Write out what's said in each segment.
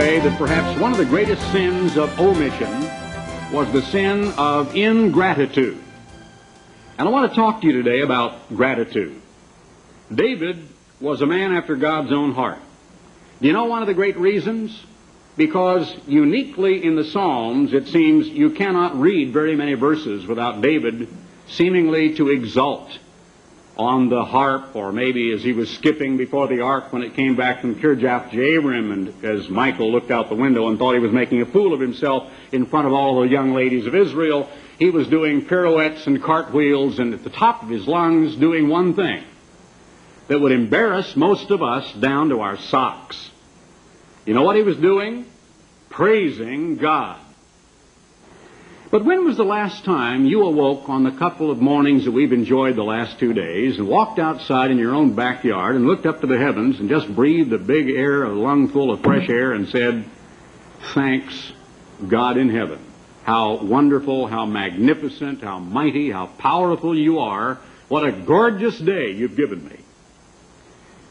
say that perhaps one of the greatest sins of omission was the sin of ingratitude. And I want to talk to you today about gratitude. David was a man after God's own heart. Do you know one of the great reasons? Because uniquely in the Psalms, it seems you cannot read very many verses without David seemingly to exult on the harp, or maybe as he was skipping before the ark when it came back from Kirjath Jearim, and as Michal looked out the window and thought he was making a fool of himself in front of all the young ladies of Israel, he was doing pirouettes and cartwheels and at the top of his lungs doing one thing that would embarrass most of us down to our socks. You know what he was doing? Praising God. But when was the last time you awoke on the couple of mornings that we've enjoyed the last two days and walked outside in your own backyard and looked up to the heavens and just breathed a big air, a lungful of fresh air and said, Thanks, God in heaven. How wonderful, how magnificent, how mighty, how powerful you are. What a gorgeous day you've given me.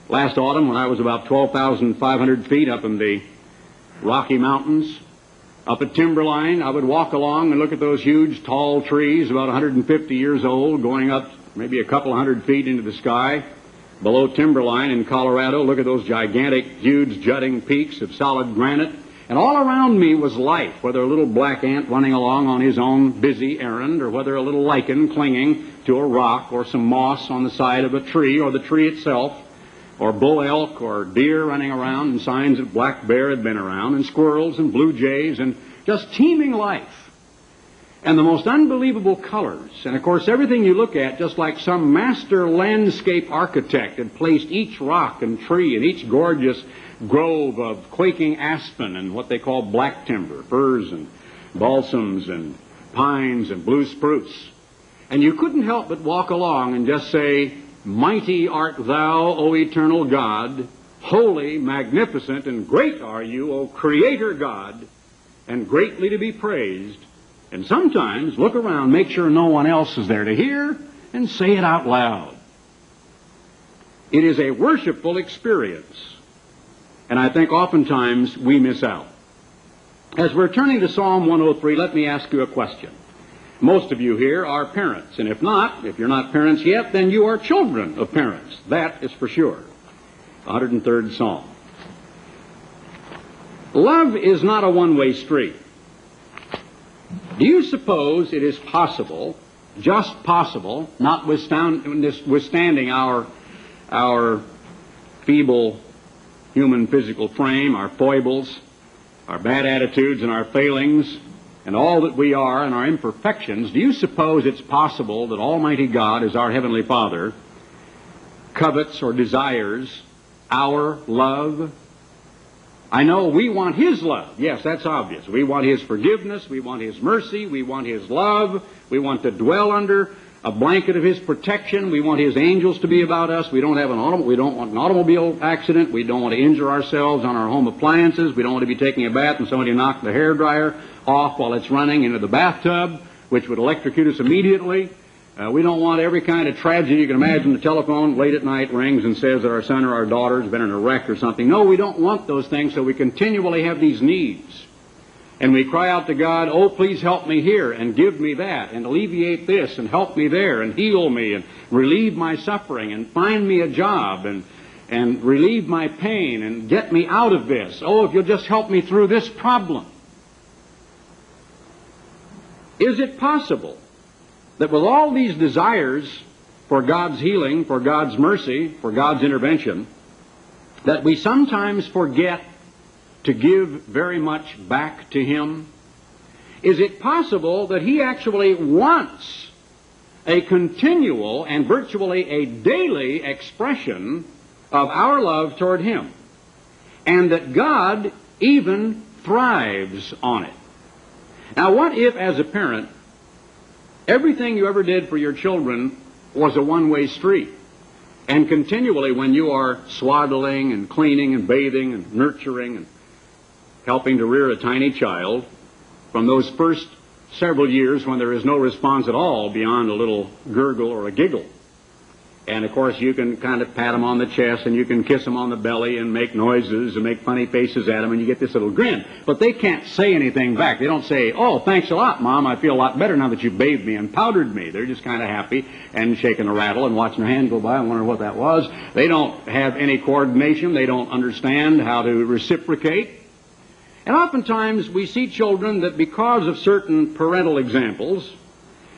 Last autumn, when I was about 12,500 feet up in the Rocky Mountains, up at Timberline, I would walk along and look at those huge, tall trees, about 150 years old, going up maybe a couple hundred feet into the sky. Below Timberline in Colorado, look at those gigantic, huge, jutting peaks of solid granite. And all around me was life, whether a little black ant running along on his own busy errand, or whether a little lichen clinging to a rock, or some moss on the side of a tree, or the tree itself or bull elk or deer running around and signs that black bear had been around and squirrels and blue jays and just teeming life and the most unbelievable colors. And of course, everything you look at, just like some master landscape architect had placed each rock and tree and each gorgeous grove of quaking aspen and what they call black timber, firs and balsams and pines and blue spruce. And you couldn't help but walk along and just say, Mighty art thou, O eternal God, holy, magnificent, and great are you, O Creator God, and greatly to be praised. And sometimes look around, make sure no one else is there to hear, and say it out loud. It is a worshipful experience, and I think oftentimes we miss out. As we're turning to Psalm 103, let me ask you a question. Most of you here are parents, and if not, if you're not parents yet, then you are children of parents. That is for sure. 103rd Psalm. Love is not a one-way street. Do you suppose it is possible, just possible, notwithstanding our, our feeble human physical frame, our foibles, our bad attitudes and our failings, and all that we are and our imperfections, do you suppose it's possible that Almighty God, as our Heavenly Father, covets or desires our love? I know we want His love. Yes, that's obvious. We want His forgiveness. We want His mercy. We want His love. We want to dwell under a blanket of His protection. We want His angels to be about us. We don't have an automobile. We don't want an automobile accident. We don't want to injure ourselves on our home appliances. We don't want to be taking a bath and somebody knock the hair dryer off while it's running into the bathtub, which would electrocute us immediately. Uh, we don't want every kind of tragedy you can imagine. The telephone late at night rings and says that our son or our daughter has been in a wreck or something. No, we don't want those things, so we continually have these needs. And we cry out to God, oh, please help me here and give me that and alleviate this and help me there and heal me and relieve my suffering and find me a job and, and relieve my pain and get me out of this. Oh, if you'll just help me through this problem. Is it possible that with all these desires for God's healing, for God's mercy, for God's intervention, that we sometimes forget to give very much back to Him? Is it possible that He actually wants a continual and virtually a daily expression of our love toward Him? And that God even thrives on it? Now, what if, as a parent, everything you ever did for your children was a one-way street? And continually, when you are swaddling and cleaning and bathing and nurturing and helping to rear a tiny child, from those first several years when there is no response at all beyond a little gurgle or a giggle, And of course, you can kind of pat them on the chest and you can kiss them on the belly and make noises and make funny faces at them and you get this little grin. But they can't say anything back. They don't say, oh, thanks a lot, Mom. I feel a lot better now that you bathed me and powdered me. They're just kind of happy and shaking a rattle and watching their hand go by and wondering what that was. They don't have any coordination. They don't understand how to reciprocate. And oftentimes we see children that because of certain parental examples,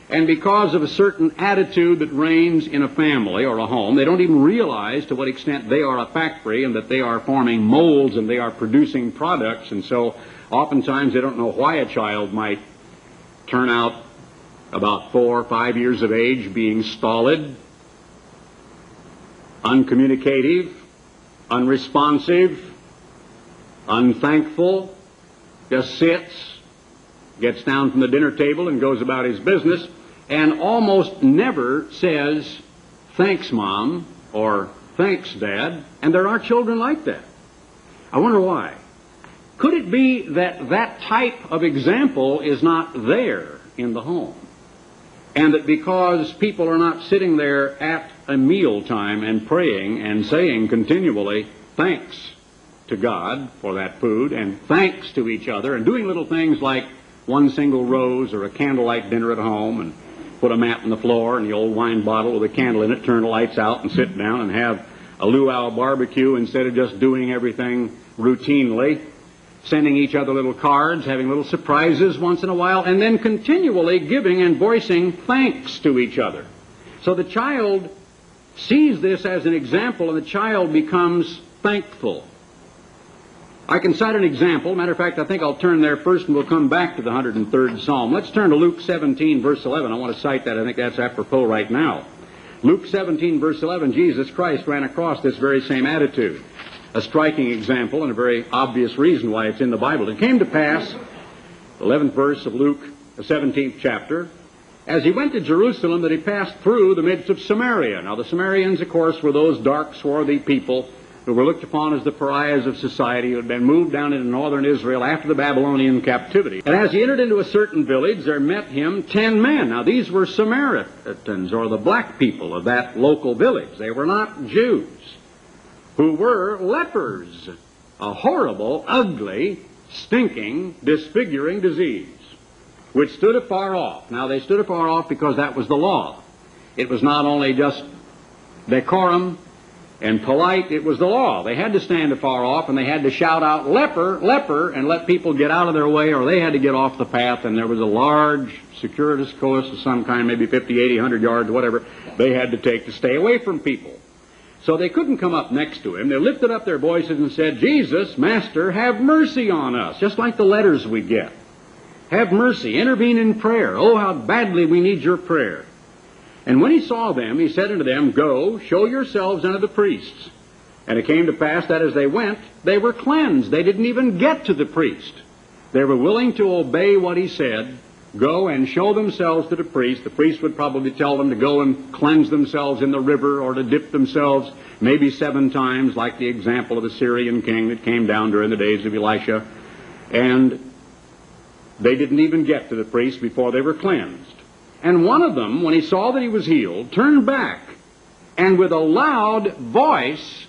and because of a certain attitude that reigns in a family or a home, they don't even realize to what extent they are a factory and that they are forming molds and they are producing products. And so oftentimes they don't know why a child might turn out about four or five years of age being stolid, uncommunicative, unresponsive, unthankful, just sits, gets down from the dinner table and goes about his business and almost never says, thanks, Mom, or thanks, Dad. And there are children like that. I wonder why. Could it be that that type of example is not there in the home? And that because people are not sitting there at a meal time and praying and saying continually, thanks to God for that food, and thanks to each other, and doing little things like one single rose or a candlelight dinner at home, and put a mat on the floor and the old wine bottle with a candle in it, turn the lights out and sit down and have a luau barbecue instead of just doing everything routinely, sending each other little cards, having little surprises once in a while, and then continually giving and voicing thanks to each other. So the child sees this as an example and the child becomes thankful. I can cite an example. Matter of fact, I think I'll turn there first and we'll come back to the 103rd Psalm. Let's turn to Luke 17, verse 11. I want to cite that. I think that's apropos right now. Luke 17, verse 11, Jesus Christ ran across this very same attitude. A striking example and a very obvious reason why it's in the Bible. It came to pass, 11th verse of Luke, the 17th chapter, as he went to Jerusalem that he passed through the midst of Samaria. Now the Samaritans, of course, were those dark, swarthy people who were looked upon as the pariahs of society, who had been moved down into northern Israel after the Babylonian captivity. And as he entered into a certain village, there met him ten men. Now, these were Samaritans, or the black people of that local village. They were not Jews, who were lepers, a horrible, ugly, stinking, disfiguring disease, which stood afar off. Now, they stood afar off because that was the law. It was not only just decorum, and polite, it was the law. They had to stand afar off and they had to shout out, leper, leper, and let people get out of their way or they had to get off the path and there was a large circuitous course of some kind, maybe 50, 80, 100 yards, whatever, they had to take to stay away from people. So they couldn't come up next to him. They lifted up their voices and said, Jesus, Master, have mercy on us, just like the letters we get. Have mercy, intervene in prayer. Oh, how badly we need your prayer. And when he saw them, he said unto them, Go, show yourselves unto the priests. And it came to pass that as they went, they were cleansed. They didn't even get to the priest. They were willing to obey what he said, go and show themselves to the priest. The priest would probably tell them to go and cleanse themselves in the river or to dip themselves maybe seven times, like the example of the Syrian king that came down during the days of Elisha. And they didn't even get to the priest before they were cleansed. And one of them, when he saw that he was healed, turned back and with a loud voice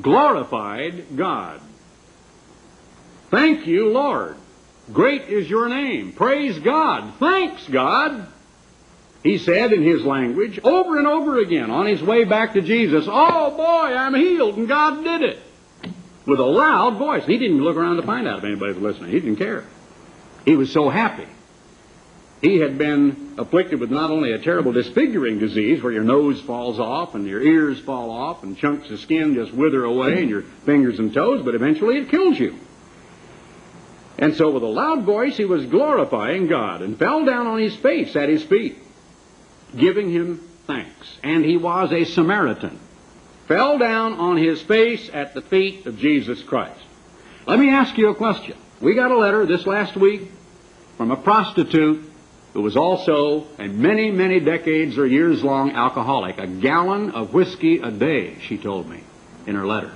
glorified God. Thank you, Lord. Great is your name. Praise God. Thanks, God. He said in his language over and over again on his way back to Jesus, Oh boy, I'm healed and God did it. With a loud voice. He didn't look around to find out if anybody was listening. He didn't care. He was so happy. He had been afflicted with not only a terrible disfiguring disease where your nose falls off and your ears fall off and chunks of skin just wither away and your fingers and toes, but eventually it kills you. And so with a loud voice he was glorifying God and fell down on his face at his feet, giving him thanks. And he was a Samaritan. Fell down on his face at the feet of Jesus Christ. Let me ask you a question. We got a letter this last week from a prostitute who was also a many, many decades or years long alcoholic. A gallon of whiskey a day, she told me in her letter.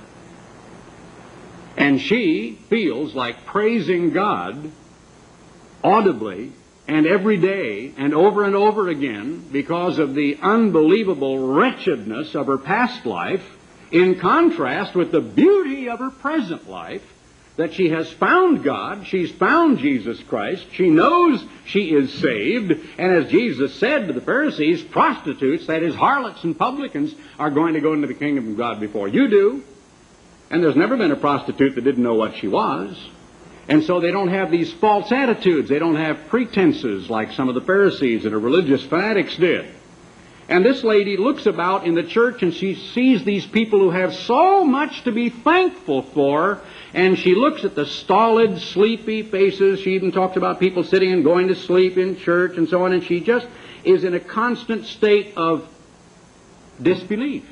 And she feels like praising God audibly and every day and over and over again because of the unbelievable wretchedness of her past life in contrast with the beauty of her present life that she has found God, she's found Jesus Christ, she knows she is saved, and as Jesus said to the Pharisees, prostitutes, that is, harlots and publicans, are going to go into the kingdom of God before you do. And there's never been a prostitute that didn't know what she was. And so they don't have these false attitudes. They don't have pretenses like some of the Pharisees and the religious fanatics did. And this lady looks about in the church and she sees these people who have so much to be thankful for. And she looks at the stolid, sleepy faces. She even talks about people sitting and going to sleep in church and so on. And she just is in a constant state of disbelief.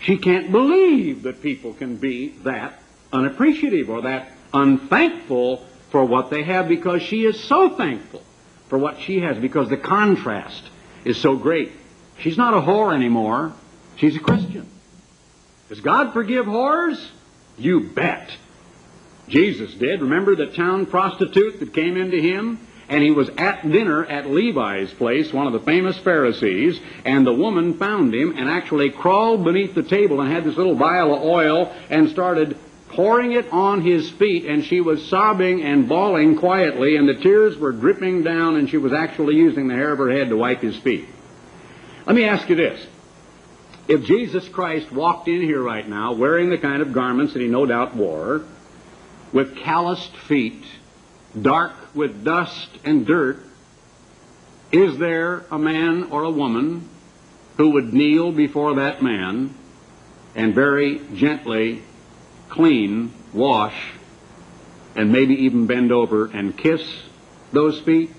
She can't believe that people can be that unappreciative or that unthankful for what they have because she is so thankful for what she has because the contrast is so great. She's not a whore anymore. She's a Christian. Does God forgive whores? You bet. Jesus did. Remember the town prostitute that came into him? And he was at dinner at Levi's place, one of the famous Pharisees, and the woman found him and actually crawled beneath the table and had this little vial of oil and started pouring it on his feet, and she was sobbing and bawling quietly, and the tears were dripping down, and she was actually using the hair of her head to wipe his feet. Let me ask you this. If Jesus Christ walked in here right now wearing the kind of garments that he no doubt wore, with calloused feet, dark with dust and dirt, is there a man or a woman who would kneel before that man and very gently clean, wash, and maybe even bend over and kiss those feet?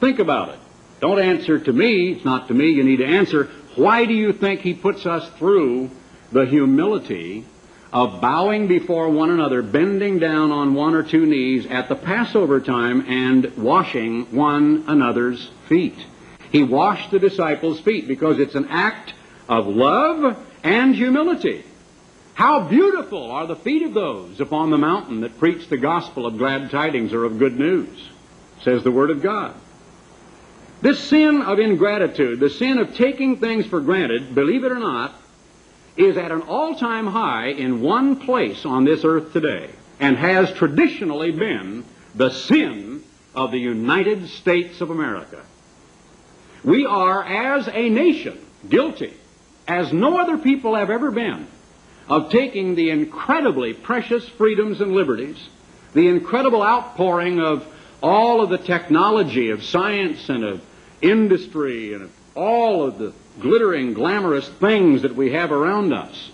Think about it. Don't answer to me. It's not to me. You need to answer. Why do you think he puts us through the humility of bowing before one another, bending down on one or two knees at the Passover time and washing one another's feet? He washed the disciples' feet because it's an act of love and humility. How beautiful are the feet of those upon the mountain that preach the gospel of glad tidings or of good news, says the Word of God. This sin of ingratitude, the sin of taking things for granted, believe it or not, is at an all-time high in one place on this earth today and has traditionally been the sin of the United States of America. We are, as a nation, guilty, as no other people have ever been, of taking the incredibly precious freedoms and liberties, the incredible outpouring of all of the technology of science and of industry and of all of the glittering, glamorous things that we have around us,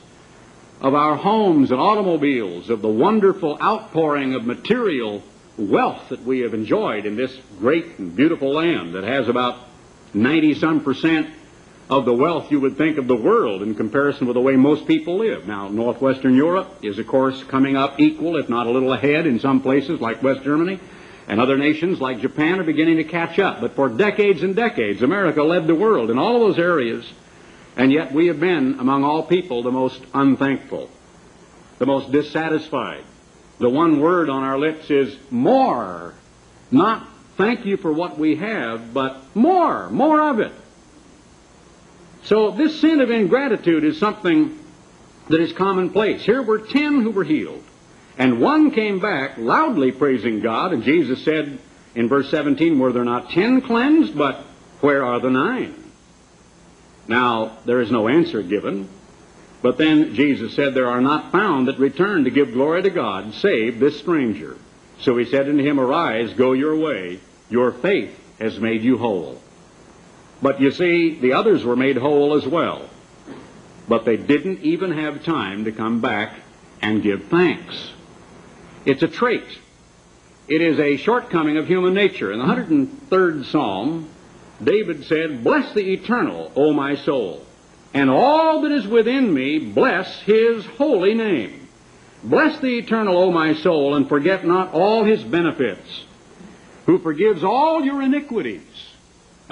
of our homes and automobiles, of the wonderful outpouring of material wealth that we have enjoyed in this great and beautiful land that has about 90 some percent of the wealth you would think of the world in comparison with the way most people live. Now, northwestern Europe is, of course, coming up equal, if not a little ahead in some places like West Germany. And other nations like Japan are beginning to catch up. But for decades and decades, America led the world in all those areas. And yet we have been, among all people, the most unthankful, the most dissatisfied. The one word on our lips is more. Not thank you for what we have, but more, more of it. So this sin of ingratitude is something that is commonplace. Here were ten who were healed, and one came back loudly praising God, and Jesus said in verse 17, Were there not ten cleansed, but where are the nine? Now, there is no answer given, but then Jesus said, There are not found that return to give glory to God, save this stranger. So he said unto him, Arise, go your way, your faith has made you whole. But you see, the others were made whole as well. But they didn't even have time to come back and give thanks. It's a trait. It is a shortcoming of human nature. In the 103rd Psalm, David said, Bless the eternal, O my soul, and all that is within me, bless his holy name. Bless the eternal, O my soul, and forget not all his benefits, who forgives all your iniquities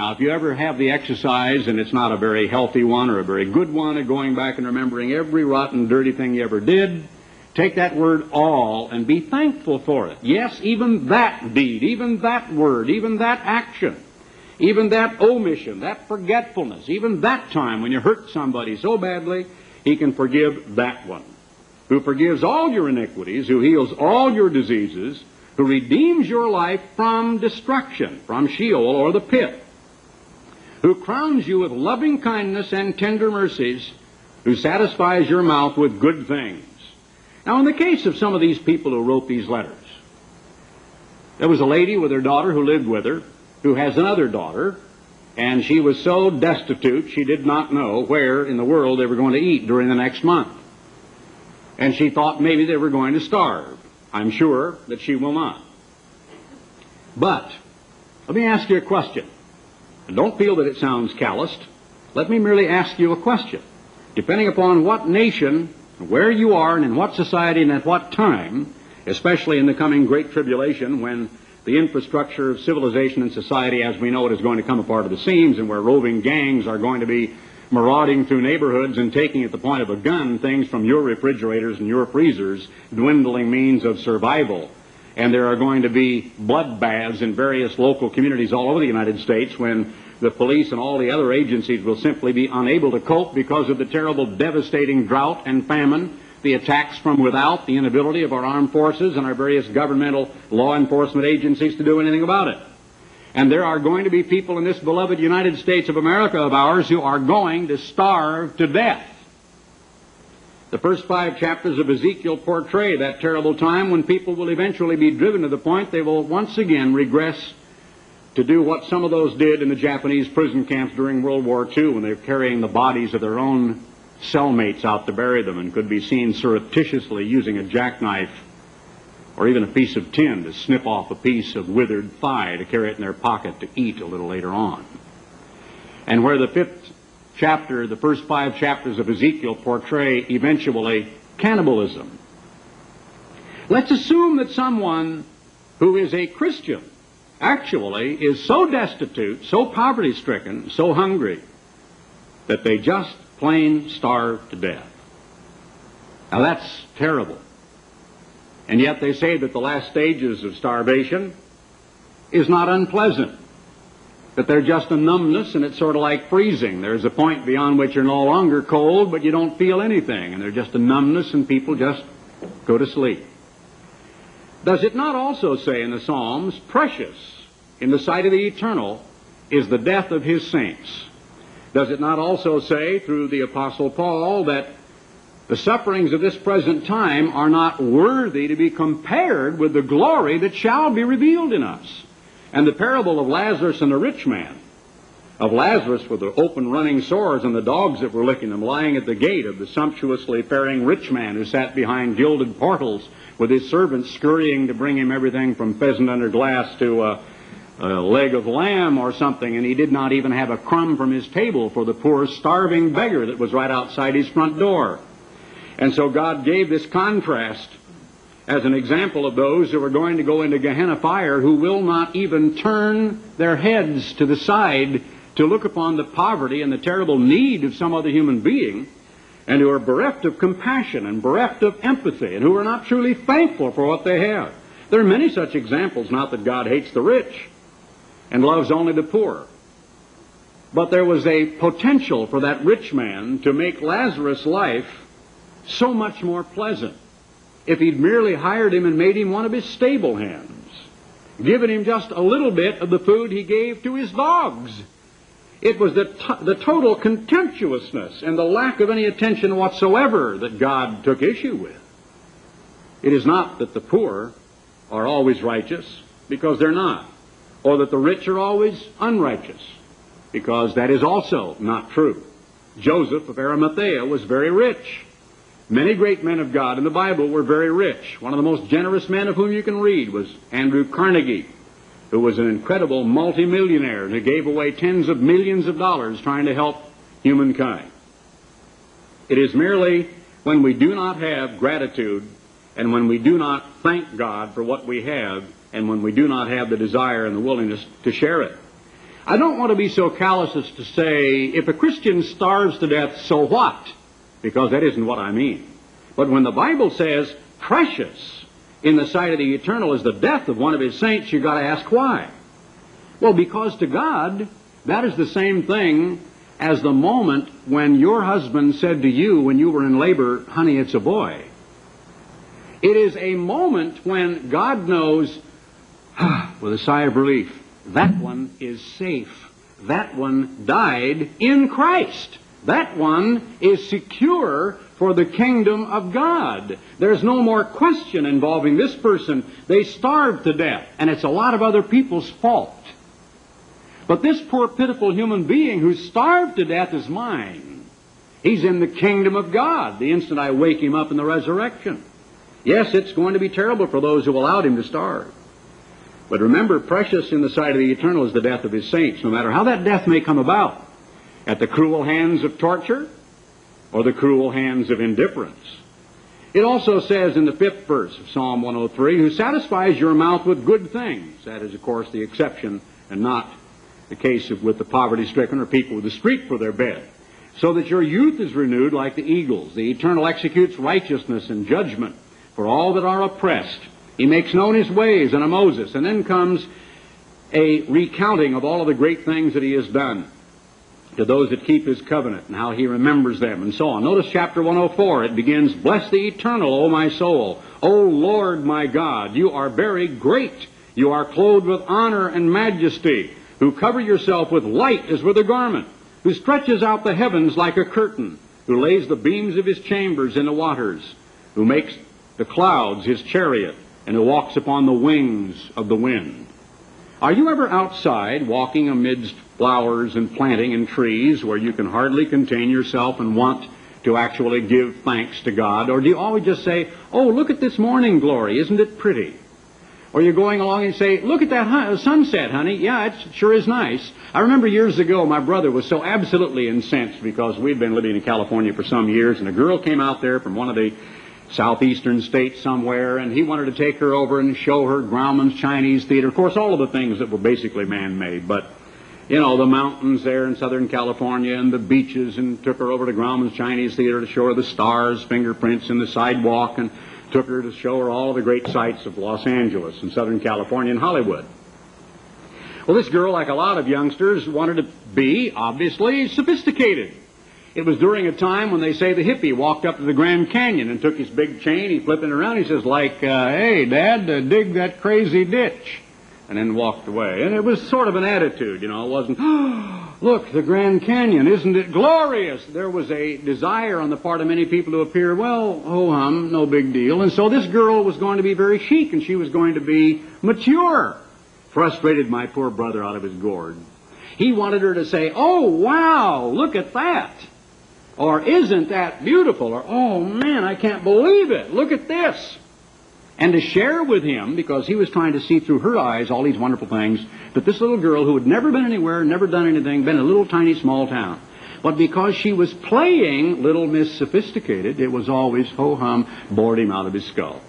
now, if you ever have the exercise, and it's not a very healthy one or a very good one, of going back and remembering every rotten, dirty thing you ever did, Take that word all and be thankful for it. Yes, even that deed, even that word, even that action, even that omission, that forgetfulness, even that time when you hurt somebody so badly, He can forgive that one. Who forgives all your iniquities, who heals all your diseases, who redeems your life from destruction, from Sheol or the pit, who crowns you with loving kindness and tender mercies, who satisfies your mouth with good things now, in the case of some of these people who wrote these letters, there was a lady with her daughter who lived with her, who has another daughter, and she was so destitute she did not know where in the world they were going to eat during the next month. And she thought maybe they were going to starve. I'm sure that she will not. But, let me ask you a question. And don't feel that it sounds calloused. Let me merely ask you a question. Depending upon what nation where you are and in what society and at what time, especially in the coming Great Tribulation when the infrastructure of civilization and society as we know it is going to come apart at the seams and where roving gangs are going to be marauding through neighborhoods and taking at the point of a gun things from your refrigerators and your freezers, dwindling means of survival. And there are going to be bloodbaths in various local communities all over the United States when the police and all the other agencies will simply be unable to cope because of the terrible, devastating drought and famine, the attacks from without, the inability of our armed forces and our various governmental law enforcement agencies to do anything about it. And there are going to be people in this beloved United States of America of ours who are going to starve to death. The first five chapters of Ezekiel portray that terrible time when people will eventually be driven to the point they will once again regress to do what some of those did in the Japanese prison camps during World War II when they were carrying the bodies of their own cellmates out to bury them and could be seen surreptitiously using a jackknife or even a piece of tin to snip off a piece of withered thigh to carry it in their pocket to eat a little later on. And where the fifth chapter, the first five chapters of Ezekiel portray eventually cannibalism. Let's assume that someone who is a Christian actually is so destitute, so poverty stricken, so hungry, that they just plain starve to death. Now that's terrible. And yet they say that the last stages of starvation is not unpleasant. That they're just a numbness and it's sort of like freezing. There's a point beyond which you're no longer cold, but you don't feel anything. And they're just a numbness and people just go to sleep. Does it not also say in the Psalms, precious in the sight of the eternal is the death of his saints? Does it not also say through the Apostle Paul that the sufferings of this present time are not worthy to be compared with the glory that shall be revealed in us? And the parable of Lazarus and the rich man, of Lazarus with the open running sores and the dogs that were licking him, lying at the gate of the sumptuously faring rich man who sat behind gilded portals with his servants scurrying to bring him everything from pheasant under glass to a, a leg of lamb or something, and he did not even have a crumb from his table for the poor starving beggar that was right outside his front door. And so God gave this contrast as an example of those who are going to go into Gehenna fire who will not even turn their heads to the side to look upon the poverty and the terrible need of some other human being and who are bereft of compassion and bereft of empathy and who are not truly thankful for what they have. There are many such examples, not that God hates the rich and loves only the poor. But there was a potential for that rich man to make Lazarus' life so much more pleasant if he'd merely hired him and made him one of his stable hands, given him just a little bit of the food he gave to his dogs it was the, the total contemptuousness and the lack of any attention whatsoever that God took issue with. It is not that the poor are always righteous, because they're not, or that the rich are always unrighteous, because that is also not true. Joseph of Arimathea was very rich. Many great men of God in the Bible were very rich. One of the most generous men of whom you can read was Andrew Carnegie who was an incredible multimillionaire who gave away tens of millions of dollars trying to help humankind. It is merely when we do not have gratitude and when we do not thank God for what we have and when we do not have the desire and the willingness to share it. I don't want to be so callous as to say, if a Christian starves to death, so what? Because that isn't what I mean. But when the Bible says precious in the sight of the eternal is the death of one of his saints, you've got to ask why. Well, because to God, that is the same thing as the moment when your husband said to you when you were in labor, honey, it's a boy. It is a moment when God knows, ah, with a sigh of relief, that one is safe. That one died in Christ. That one is secure for the kingdom of God. There's no more question involving this person. They starved to death, and it's a lot of other people's fault. But this poor, pitiful human being who starved to death is mine. He's in the kingdom of God the instant I wake him up in the resurrection. Yes, it's going to be terrible for those who allowed him to starve. But remember, precious in the sight of the eternal is the death of his saints, no matter how that death may come about at the cruel hands of torture or the cruel hands of indifference. It also says in the fifth verse of Psalm 103, who satisfies your mouth with good things. That is, of course, the exception and not the case of, with the poverty stricken or people with the street for their bed. So that your youth is renewed like the eagles. The eternal executes righteousness and judgment for all that are oppressed. He makes known his ways unto Moses. And then comes a recounting of all of the great things that he has done to those that keep his covenant and how he remembers them and so on. Notice chapter 104. It begins, Bless the eternal, O my soul. O Lord my God, you are very great. You are clothed with honor and majesty, who cover yourself with light as with a garment, who stretches out the heavens like a curtain, who lays the beams of his chambers in the waters, who makes the clouds his chariot, and who walks upon the wings of the wind. Are you ever outside walking amidst flowers and planting and trees where you can hardly contain yourself and want to actually give thanks to God? Or do you always just say, oh, look at this morning glory, isn't it pretty? Or you're going along and say, look at that uh, sunset, honey. Yeah, it sure is nice. I remember years ago my brother was so absolutely incensed because we'd been living in California for some years and a girl came out there from one of the southeastern states somewhere, and he wanted to take her over and show her Grauman's Chinese Theater. Of course, all of the things that were basically man-made, but you know, the mountains there in Southern California and the beaches, and took her over to Grauman's Chinese Theater to show her the stars, fingerprints, and the sidewalk, and took her to show her all the great sights of Los Angeles and Southern California and Hollywood. Well, this girl, like a lot of youngsters, wanted to be, obviously, sophisticated. It was during a time when they say the hippie walked up to the Grand Canyon and took his big chain, he flipped it around, he says, like, uh, hey, Dad, uh, dig that crazy ditch. And then walked away. And it was sort of an attitude, you know, it wasn't, oh, look, the Grand Canyon, isn't it glorious? There was a desire on the part of many people to appear, well, ho hum, no big deal. And so this girl was going to be very chic and she was going to be mature. Frustrated my poor brother out of his gourd. He wanted her to say, oh, wow, look at that. Or isn't that beautiful? Or, oh man, I can't believe it. Look at this. And to share with him, because he was trying to see through her eyes all these wonderful things, that this little girl who had never been anywhere, never done anything, been in a little tiny small town, but because she was playing Little Miss Sophisticated, it was always ho hum, bored him out of his skull.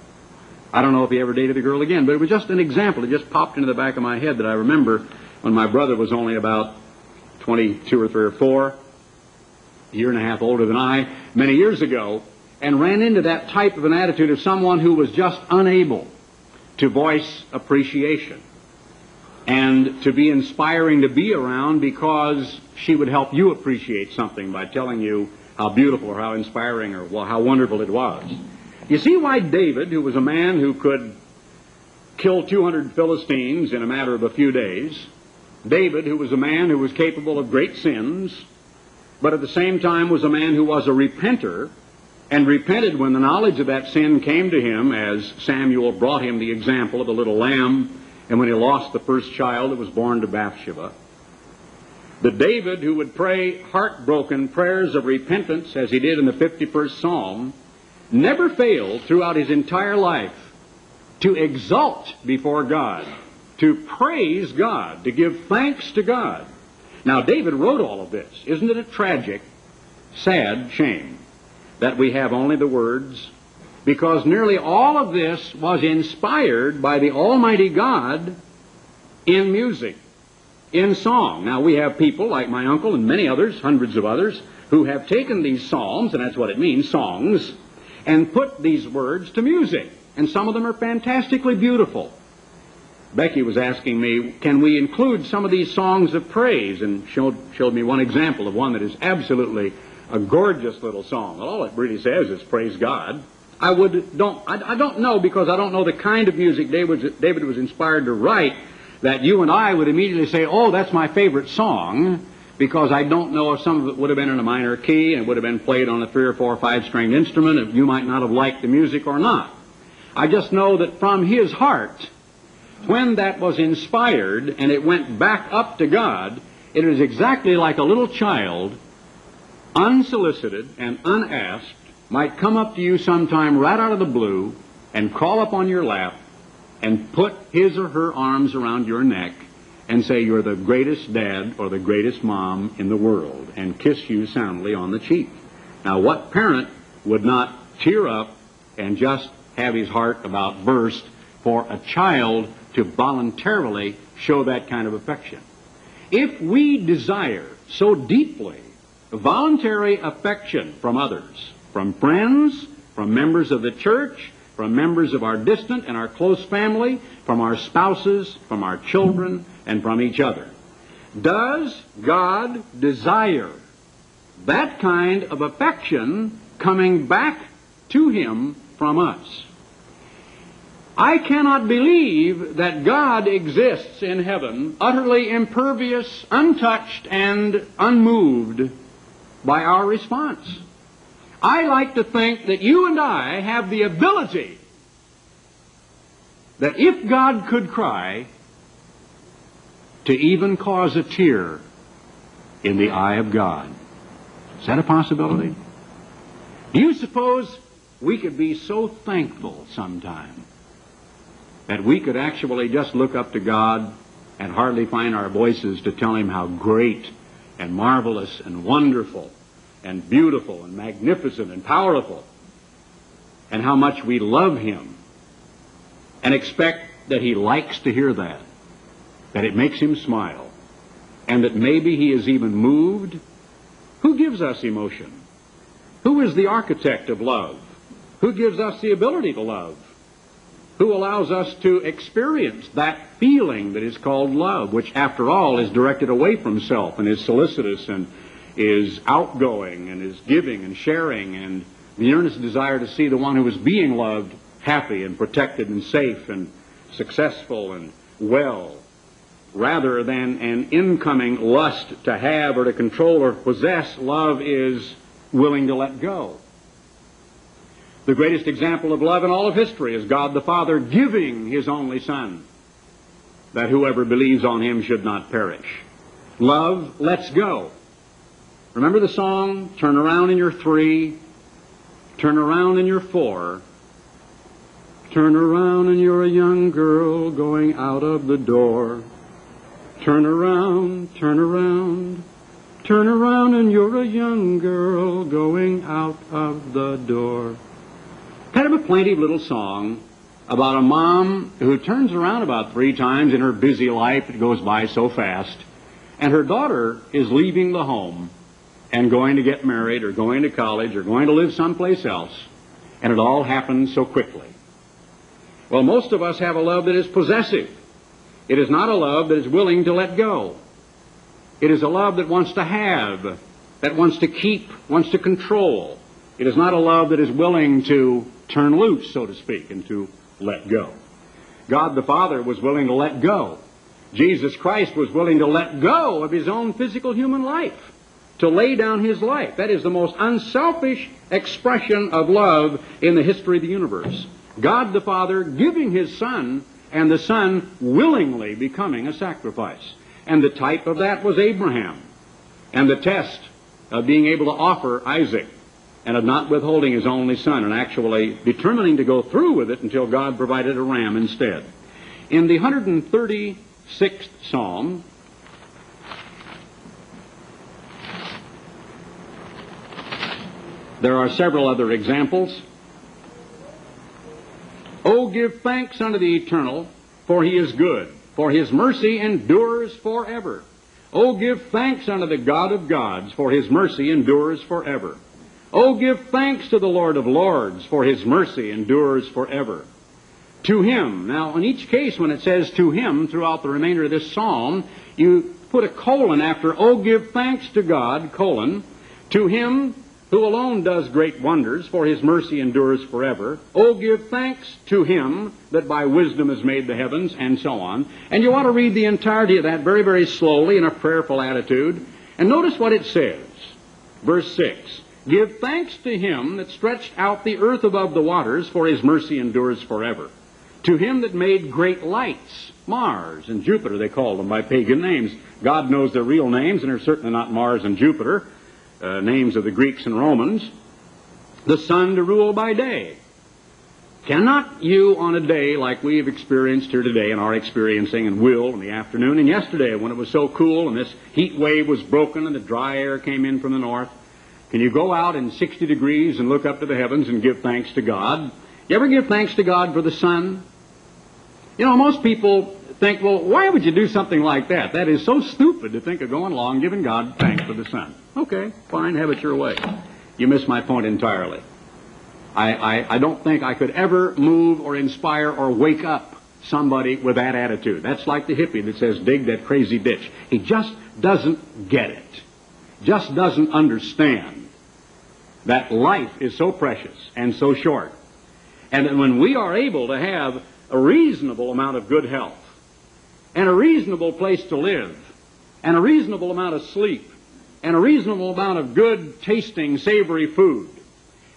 I don't know if he ever dated a girl again, but it was just an example. It just popped into the back of my head that I remember when my brother was only about 22 or 3 or 4 a year and a half older than I, many years ago, and ran into that type of an attitude of someone who was just unable to voice appreciation and to be inspiring to be around because she would help you appreciate something by telling you how beautiful or how inspiring or well, how wonderful it was. You see why David, who was a man who could kill 200 Philistines in a matter of a few days, David, who was a man who was capable of great sins, but at the same time was a man who was a repenter and repented when the knowledge of that sin came to him as Samuel brought him the example of the little lamb and when he lost the first child that was born to Bathsheba. The David who would pray heartbroken prayers of repentance as he did in the 51st Psalm never failed throughout his entire life to exult before God, to praise God, to give thanks to God. Now, David wrote all of this. Isn't it a tragic, sad shame that we have only the words? Because nearly all of this was inspired by the Almighty God in music, in song. Now, we have people like my uncle and many others, hundreds of others, who have taken these psalms, and that's what it means, songs, and put these words to music. And some of them are fantastically beautiful. Becky was asking me, can we include some of these songs of praise? And showed, showed me one example of one that is absolutely a gorgeous little song. Well, all it really says is praise God. I would don't I, I don't know because I don't know the kind of music David, David was inspired to write that you and I would immediately say, oh, that's my favorite song because I don't know if some of it would have been in a minor key and would have been played on a three or four or five stringed instrument, if you might not have liked the music or not. I just know that from his heart, when that was inspired and it went back up to God, it is exactly like a little child, unsolicited and unasked, might come up to you sometime right out of the blue and crawl up on your lap and put his or her arms around your neck and say you're the greatest dad or the greatest mom in the world and kiss you soundly on the cheek. Now, what parent would not tear up and just have his heart about burst for a child to voluntarily show that kind of affection? If we desire so deeply voluntary affection from others, from friends, from members of the church, from members of our distant and our close family, from our spouses, from our children, and from each other. Does God desire that kind of affection coming back to Him from us? I cannot believe that God exists in heaven utterly impervious, untouched, and unmoved by our response. I like to think that you and I have the ability that if God could cry, to even cause a tear in the eye of God. Is that a possibility? Do you suppose we could be so thankful sometime that we could actually just look up to God and hardly find our voices to tell Him how great and marvelous and wonderful and beautiful and magnificent and powerful, and how much we love Him, and expect that He likes to hear that, that it makes Him smile, and that maybe He is even moved. Who gives us emotion? Who is the architect of love? Who gives us the ability to love? Who allows us to experience that feeling that is called love, which after all is directed away from self and is solicitous and is outgoing and is giving and sharing and the earnest desire to see the one who is being loved happy and protected and safe and successful and well, rather than an incoming lust to have or to control or possess, love is willing to let go. The greatest example of love in all of history is God the Father giving His only Son, that whoever believes on Him should not perish. Love lets go. Remember the song, Turn Around in Your Three, Turn Around in Your Four, Turn around and you're a young girl going out of the door. Turn around, turn around, turn around and you're a young girl going out of the door. Kind of a plaintive little song about a mom who turns around about three times in her busy life. that goes by so fast. And her daughter is leaving the home and going to get married or going to college or going to live someplace else. And it all happens so quickly. Well, most of us have a love that is possessive. It is not a love that is willing to let go. It is a love that wants to have, that wants to keep, wants to control. It is not a love that is willing to turn loose, so to speak, and to let go. God the Father was willing to let go. Jesus Christ was willing to let go of his own physical human life, to lay down his life. That is the most unselfish expression of love in the history of the universe. God the Father giving His Son, and the Son willingly becoming a sacrifice. And the type of that was Abraham. And the test of being able to offer Isaac and of not withholding his only son and actually determining to go through with it until God provided a ram instead. In the 136th Psalm, there are several other examples. Oh, give thanks unto the eternal, for he is good, for his mercy endures forever. Oh, give thanks unto the God of gods, for his mercy endures forever. Oh, give thanks to the Lord of Lords, for his mercy endures forever. To him. Now, in each case, when it says to him throughout the remainder of this psalm, you put a colon after, oh, give thanks to God, colon, to him who alone does great wonders, for his mercy endures forever. Oh, give thanks to him that by wisdom has made the heavens, and so on. And you ought to read the entirety of that very, very slowly in a prayerful attitude. And notice what it says. Verse 6. Give thanks to him that stretched out the earth above the waters, for his mercy endures forever. To him that made great lights, Mars and Jupiter, they called them by pagan names. God knows their real names, and they're certainly not Mars and Jupiter uh, names of the Greeks and Romans, the sun to rule by day. Cannot you, on a day like we have experienced here today and are experiencing and will in the afternoon and yesterday when it was so cool and this heat wave was broken and the dry air came in from the north, can you go out in 60 degrees and look up to the heavens and give thanks to God? You ever give thanks to God for the sun? You know, most people think, well, why would you do something like that? That is so stupid to think of going along giving God thanks for the sun. Okay, fine, have it your way. You miss my point entirely. I, I, I don't think I could ever move or inspire or wake up somebody with that attitude. That's like the hippie that says, dig that crazy ditch. He just doesn't get it. Just doesn't understand that life is so precious and so short. And that when we are able to have a reasonable amount of good health, and a reasonable place to live, and a reasonable amount of sleep, and a reasonable amount of good tasting, savory food,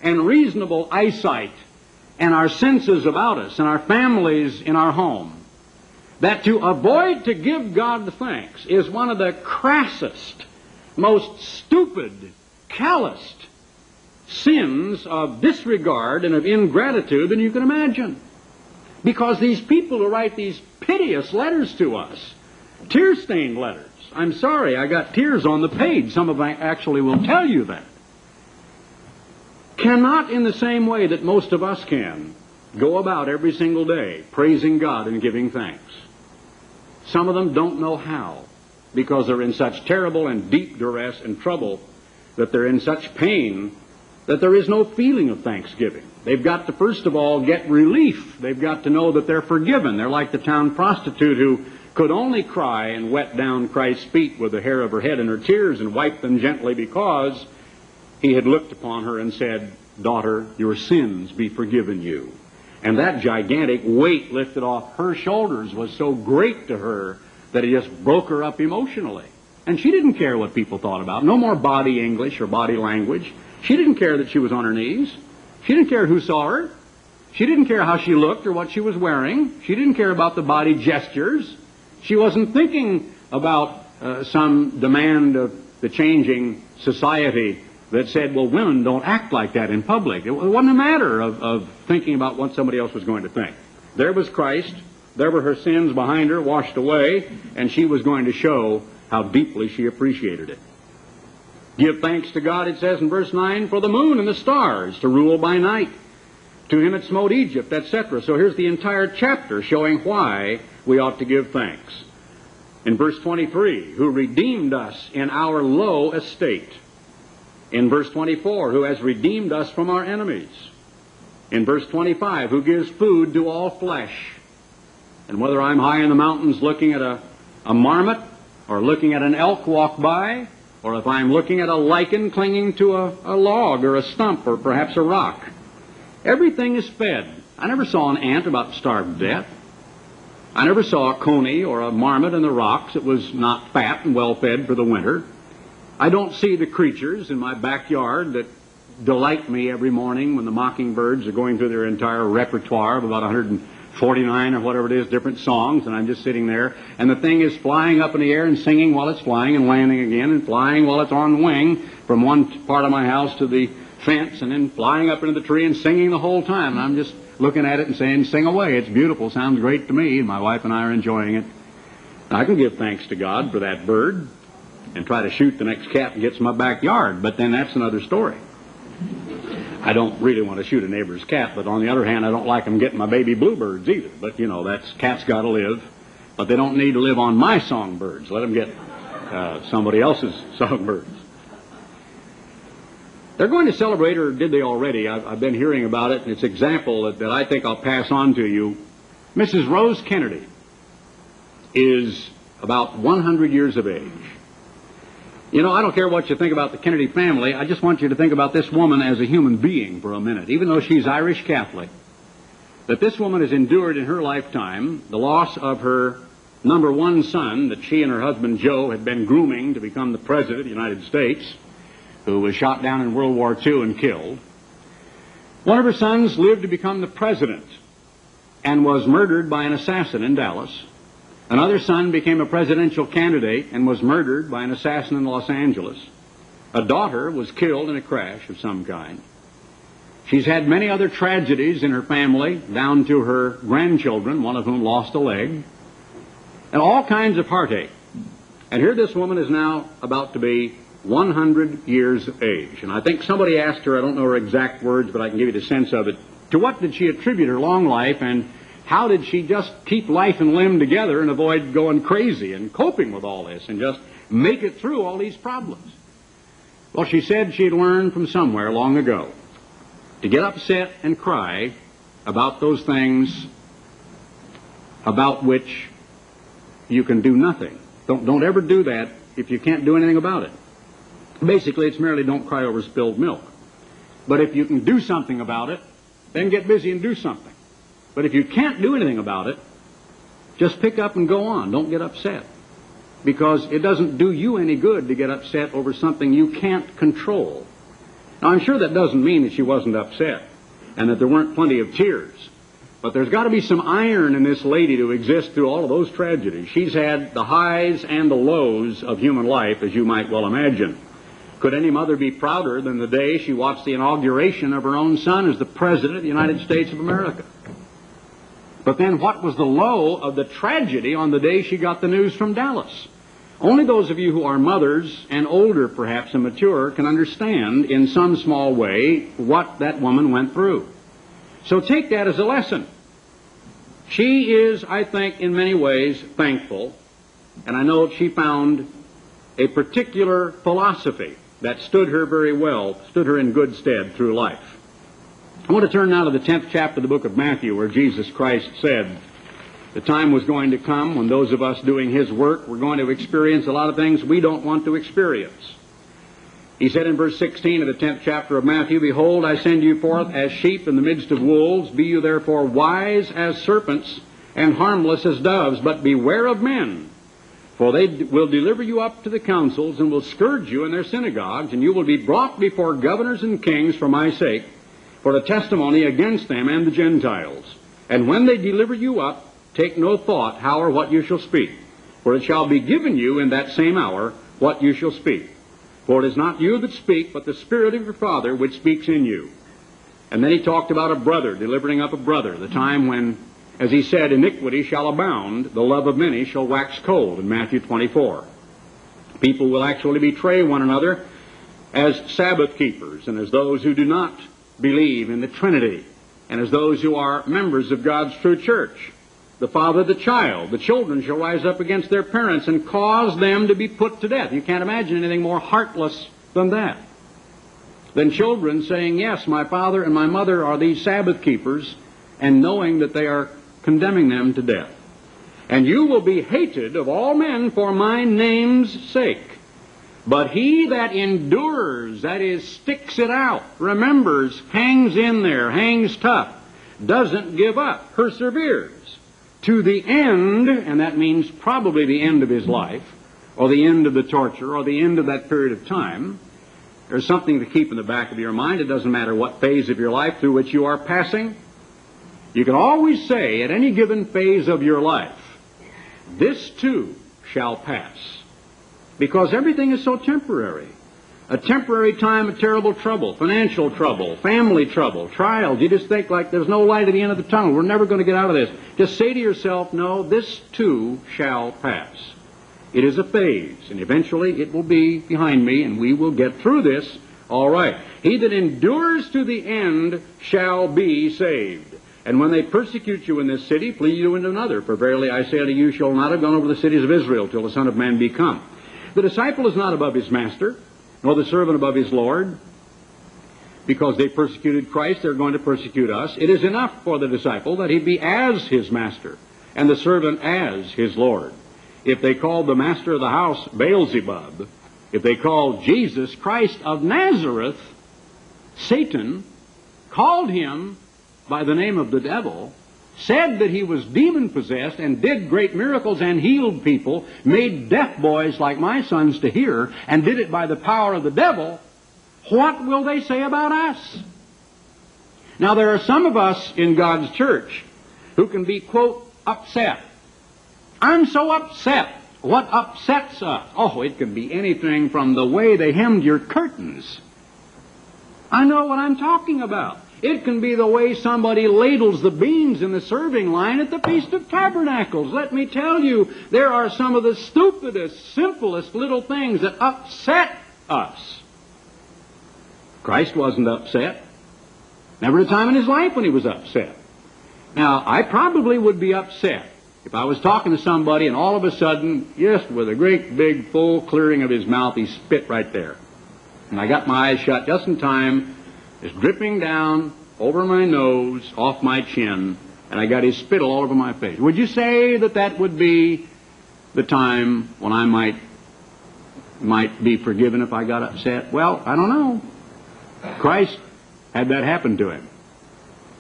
and reasonable eyesight, and our senses about us, and our families in our home, that to avoid to give God the thanks is one of the crassest, most stupid, calloused sins of disregard and of ingratitude than you can imagine. Because these people who write these piteous letters to us, tear stained letters, I'm sorry, I got tears on the page. Some of them actually will tell you that. Cannot, in the same way that most of us can, go about every single day praising God and giving thanks. Some of them don't know how because they're in such terrible and deep duress and trouble that they're in such pain that there is no feeling of thanksgiving. They've got to, first of all, get relief. They've got to know that they're forgiven. They're like the town prostitute who could only cry and wet down Christ's feet with the hair of her head and her tears and wipe them gently because he had looked upon her and said, Daughter, your sins be forgiven you. And that gigantic weight lifted off her shoulders was so great to her that it just broke her up emotionally. And she didn't care what people thought about. No more body English or body language. She didn't care that she was on her knees. She didn't care who saw her. She didn't care how she looked or what she was wearing. She didn't care about the body gestures. She wasn't thinking about uh, some demand of the changing society that said, well, women don't act like that in public. It wasn't a matter of, of thinking about what somebody else was going to think. There was Christ. There were her sins behind her, washed away, and she was going to show how deeply she appreciated it. Give thanks to God, it says in verse 9, for the moon and the stars to rule by night. To him it smote Egypt, etc. So here's the entire chapter showing why we ought to give thanks. In verse 23, who redeemed us in our low estate. In verse 24, who has redeemed us from our enemies. In verse 25, who gives food to all flesh. And whether I'm high in the mountains looking at a, a marmot or looking at an elk walk by, or if I'm looking at a lichen clinging to a, a log or a stump or perhaps a rock, everything is fed. I never saw an ant about to starve to death. I never saw a coney or a marmot in the rocks that was not fat and well fed for the winter. I don't see the creatures in my backyard that delight me every morning when the mockingbirds are going through their entire repertoire of about 149 or whatever it is, different songs, and I'm just sitting there, and the thing is flying up in the air and singing while it's flying and landing again and flying while it's on wing from one part of my house to the fence and then flying up into the tree and singing the whole time. And I'm just looking at it and saying, sing away. It's beautiful. Sounds great to me. My wife and I are enjoying it. I can give thanks to God for that bird and try to shoot the next cat that gets in my backyard, but then that's another story. I don't really want to shoot a neighbor's cat, but on the other hand, I don't like them getting my baby bluebirds either. But you know, that's cats got to live, but they don't need to live on my songbirds. Let them get uh, somebody else's songbirds. They're going to celebrate, or did they already? I've, I've been hearing about it, and it's an example that, that I think I'll pass on to you. Mrs. Rose Kennedy is about 100 years of age. You know, I don't care what you think about the Kennedy family. I just want you to think about this woman as a human being for a minute, even though she's Irish Catholic. That this woman has endured in her lifetime the loss of her number one son that she and her husband Joe had been grooming to become the President of the United States, who was shot down in World War II and killed. One of her sons lived to become the President and was murdered by an assassin in Dallas. Another son became a presidential candidate and was murdered by an assassin in Los Angeles. A daughter was killed in a crash of some kind. She's had many other tragedies in her family, down to her grandchildren, one of whom lost a leg, and all kinds of heartache. And here this woman is now about to be 100 years of age. And I think somebody asked her, I don't know her exact words, but I can give you the sense of it, to what did she attribute her long life and how did she just keep life and limb together and avoid going crazy and coping with all this and just make it through all these problems? Well, she said she'd learned from somewhere long ago to get upset and cry about those things about which you can do nothing. Don't, don't ever do that if you can't do anything about it. Basically, it's merely don't cry over spilled milk. But if you can do something about it, then get busy and do something. But if you can't do anything about it, just pick up and go on. Don't get upset. Because it doesn't do you any good to get upset over something you can't control. Now, I'm sure that doesn't mean that she wasn't upset and that there weren't plenty of tears. But there's got to be some iron in this lady to exist through all of those tragedies. She's had the highs and the lows of human life, as you might well imagine. Could any mother be prouder than the day she watched the inauguration of her own son as the President of the United States of America? But then what was the low of the tragedy on the day she got the news from Dallas? Only those of you who are mothers and older, perhaps, and mature can understand in some small way what that woman went through. So take that as a lesson. She is, I think, in many ways thankful, and I know she found a particular philosophy that stood her very well, stood her in good stead through life. I want to turn now to the 10th chapter of the book of Matthew where Jesus Christ said the time was going to come when those of us doing His work were going to experience a lot of things we don't want to experience. He said in verse 16 of the 10th chapter of Matthew, Behold, I send you forth as sheep in the midst of wolves. Be you therefore wise as serpents and harmless as doves, but beware of men. For they will deliver you up to the councils and will scourge you in their synagogues, and you will be brought before governors and kings for my sake for a testimony against them and the Gentiles. And when they deliver you up, take no thought how or what you shall speak. For it shall be given you in that same hour what you shall speak. For it is not you that speak, but the Spirit of your Father which speaks in you. And then he talked about a brother delivering up a brother, the time when, as he said, iniquity shall abound, the love of many shall wax cold, in Matthew 24. People will actually betray one another as Sabbath keepers and as those who do not believe in the Trinity, and as those who are members of God's true church. The father, the child, the children shall rise up against their parents and cause them to be put to death. You can't imagine anything more heartless than that. Than children saying, Yes, my father and my mother are these Sabbath keepers, and knowing that they are condemning them to death. And you will be hated of all men for my name's sake. But he that endures, that is, sticks it out, remembers, hangs in there, hangs tough, doesn't give up, perseveres to the end, and that means probably the end of his life, or the end of the torture, or the end of that period of time. There's something to keep in the back of your mind. It doesn't matter what phase of your life through which you are passing. You can always say at any given phase of your life, this too shall pass. Because everything is so temporary. A temporary time of terrible trouble, financial trouble, family trouble, trials. You just think like there's no light at the end of the tunnel. We're never going to get out of this. Just say to yourself, no, this too shall pass. It is a phase, and eventually it will be behind me, and we will get through this all right. He that endures to the end shall be saved. And when they persecute you in this city, flee you into another. For verily I say unto you, shall not have gone over the cities of Israel till the Son of Man be come. The disciple is not above his master, nor the servant above his Lord. because they persecuted Christ, they're going to persecute us. It is enough for the disciple that he be as his master and the servant as his Lord. If they called the master of the house Beelzebub, if they called Jesus Christ of Nazareth, Satan called him by the name of the devil, said that he was demon possessed and did great miracles and healed people, made deaf boys like my sons to hear, and did it by the power of the devil, what will they say about us? Now, there are some of us in God's church who can be, quote, upset. I'm so upset. What upsets us? Oh, it can be anything from the way they hemmed your curtains. I know what I'm talking about. It can be the way somebody ladles the beans in the serving line at the Feast of Tabernacles. Let me tell you, there are some of the stupidest, simplest little things that upset us. Christ wasn't upset. Never a time in his life when he was upset. Now, I probably would be upset if I was talking to somebody and all of a sudden, just with a great big full clearing of his mouth, he spit right there. And I got my eyes shut just in time, just dripping down over my nose, off my chin, and I got his spittle all over my face. Would you say that that would be the time when I might might be forgiven if I got upset? Well, I don't know. Christ had that happen to him.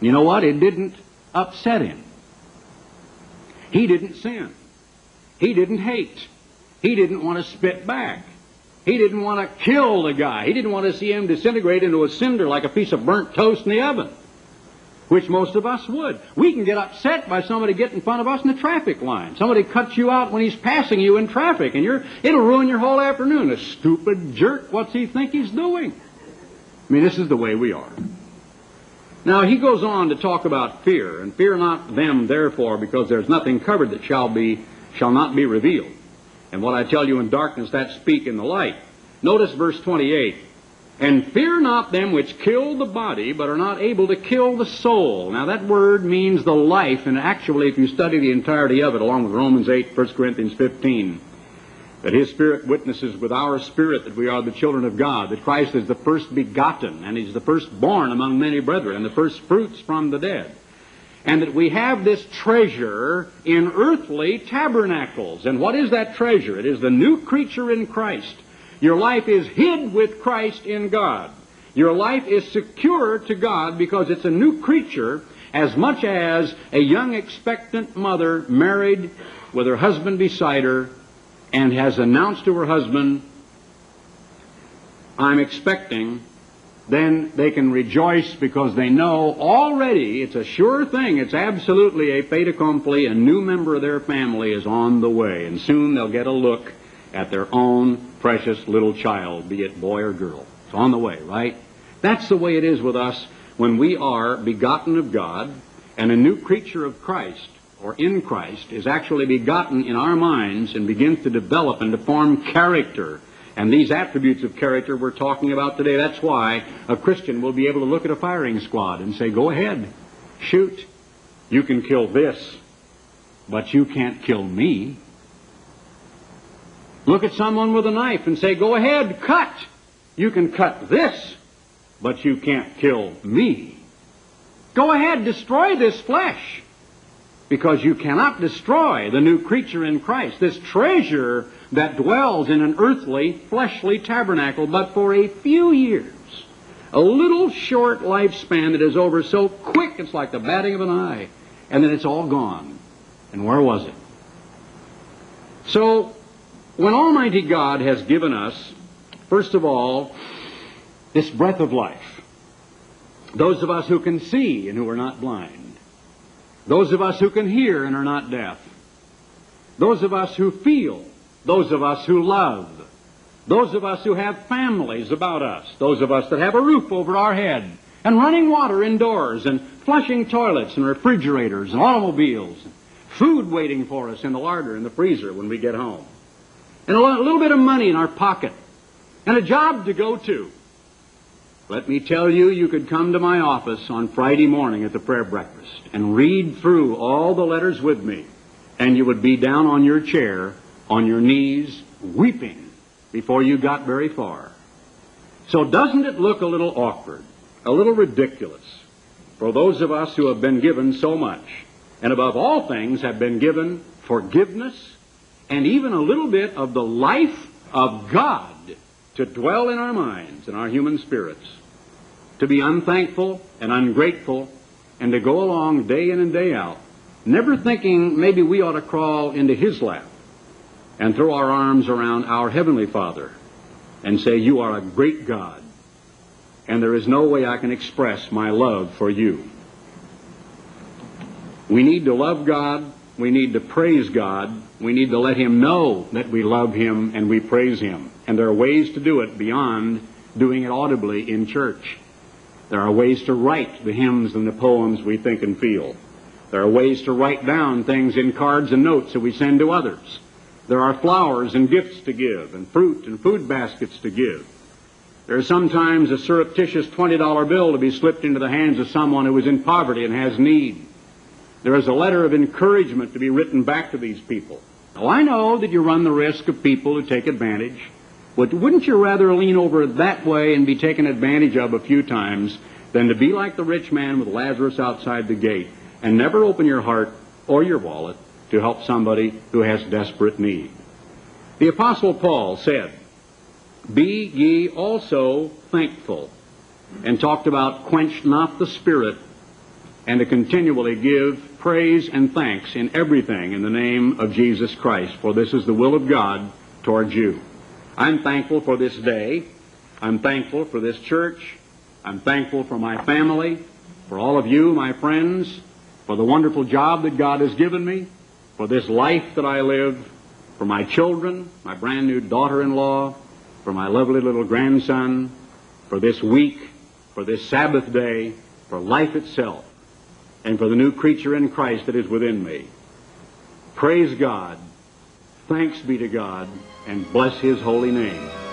You know what? It didn't upset him. He didn't sin. He didn't hate. He didn't want to spit back. He didn't want to kill the guy. He didn't want to see him disintegrate into a cinder like a piece of burnt toast in the oven, which most of us would. We can get upset by somebody getting in front of us in the traffic line. Somebody cuts you out when he's passing you in traffic, and you're, it'll ruin your whole afternoon. A stupid jerk, what's he think he's doing? I mean, this is the way we are. Now, he goes on to talk about fear, and fear not them, therefore, because there's nothing covered that shall be, shall not be revealed. And what I tell you in darkness, that speak in the light. Notice verse 28. And fear not them which kill the body, but are not able to kill the soul. Now that word means the life, and actually if you study the entirety of it, along with Romans 8, 1 Corinthians 15, that His Spirit witnesses with our spirit that we are the children of God, that Christ is the first begotten, and He's the firstborn among many brethren, and the first fruits from the dead. And that we have this treasure in earthly tabernacles. And what is that treasure? It is the new creature in Christ. Your life is hid with Christ in God. Your life is secure to God because it's a new creature as much as a young expectant mother married with her husband beside her and has announced to her husband, I'm expecting, then they can rejoice because they know already it's a sure thing, it's absolutely a fait accompli, a new member of their family is on the way, and soon they'll get a look at their own precious little child, be it boy or girl. It's on the way, right? That's the way it is with us when we are begotten of God and a new creature of Christ or in Christ is actually begotten in our minds and begins to develop and to form character. And these attributes of character we're talking about today, that's why a Christian will be able to look at a firing squad and say, go ahead, shoot. You can kill this, but you can't kill me. Look at someone with a knife and say, go ahead, cut. You can cut this, but you can't kill me. Go ahead, destroy this flesh because you cannot destroy the new creature in Christ, this treasure that dwells in an earthly, fleshly tabernacle, but for a few years. A little short lifespan that is over so quick it's like the batting of an eye, and then it's all gone. And where was it? So, when Almighty God has given us, first of all, this breath of life, those of us who can see and who are not blind, those of us who can hear and are not deaf. Those of us who feel. Those of us who love. Those of us who have families about us. Those of us that have a roof over our head and running water indoors and flushing toilets and refrigerators and automobiles. And Food waiting for us in the larder and the freezer when we get home. And a little bit of money in our pocket. And a job to go to. Let me tell you, you could come to my office on Friday morning at the prayer breakfast and read through all the letters with me, and you would be down on your chair, on your knees, weeping before you got very far. So doesn't it look a little awkward a little ridiculous for those of us who have been given so much, and above all things have been given forgiveness and even a little bit of the life of God to dwell in our minds and our human spirits, to be unthankful and ungrateful, and to go along day in and day out, never thinking maybe we ought to crawl into His lap and throw our arms around our Heavenly Father and say, You are a great God, and there is no way I can express my love for you. We need to love God. We need to praise God. We need to let Him know that we love Him and we praise Him. And there are ways to do it beyond doing it audibly in church. There are ways to write the hymns and the poems we think and feel. There are ways to write down things in cards and notes that we send to others. There are flowers and gifts to give, and fruit and food baskets to give. There is sometimes a surreptitious $20 bill to be slipped into the hands of someone who is in poverty and has need. There is a letter of encouragement to be written back to these people. Now, I know that you run the risk of people who take advantage, but wouldn't you rather lean over that way and be taken advantage of a few times than to be like the rich man with Lazarus outside the gate and never open your heart or your wallet to help somebody who has desperate need. The Apostle Paul said, Be ye also thankful, and talked about quench not the spirit, and to continually give praise and thanks in everything in the name of Jesus Christ, for this is the will of God towards you. I'm thankful for this day. I'm thankful for this church. I'm thankful for my family, for all of you, my friends, for the wonderful job that God has given me, for this life that I live, for my children, my brand new daughter-in-law, for my lovely little grandson, for this week, for this Sabbath day, for life itself, and for the new creature in Christ that is within me. Praise God. Thanks be to God, and bless His holy name.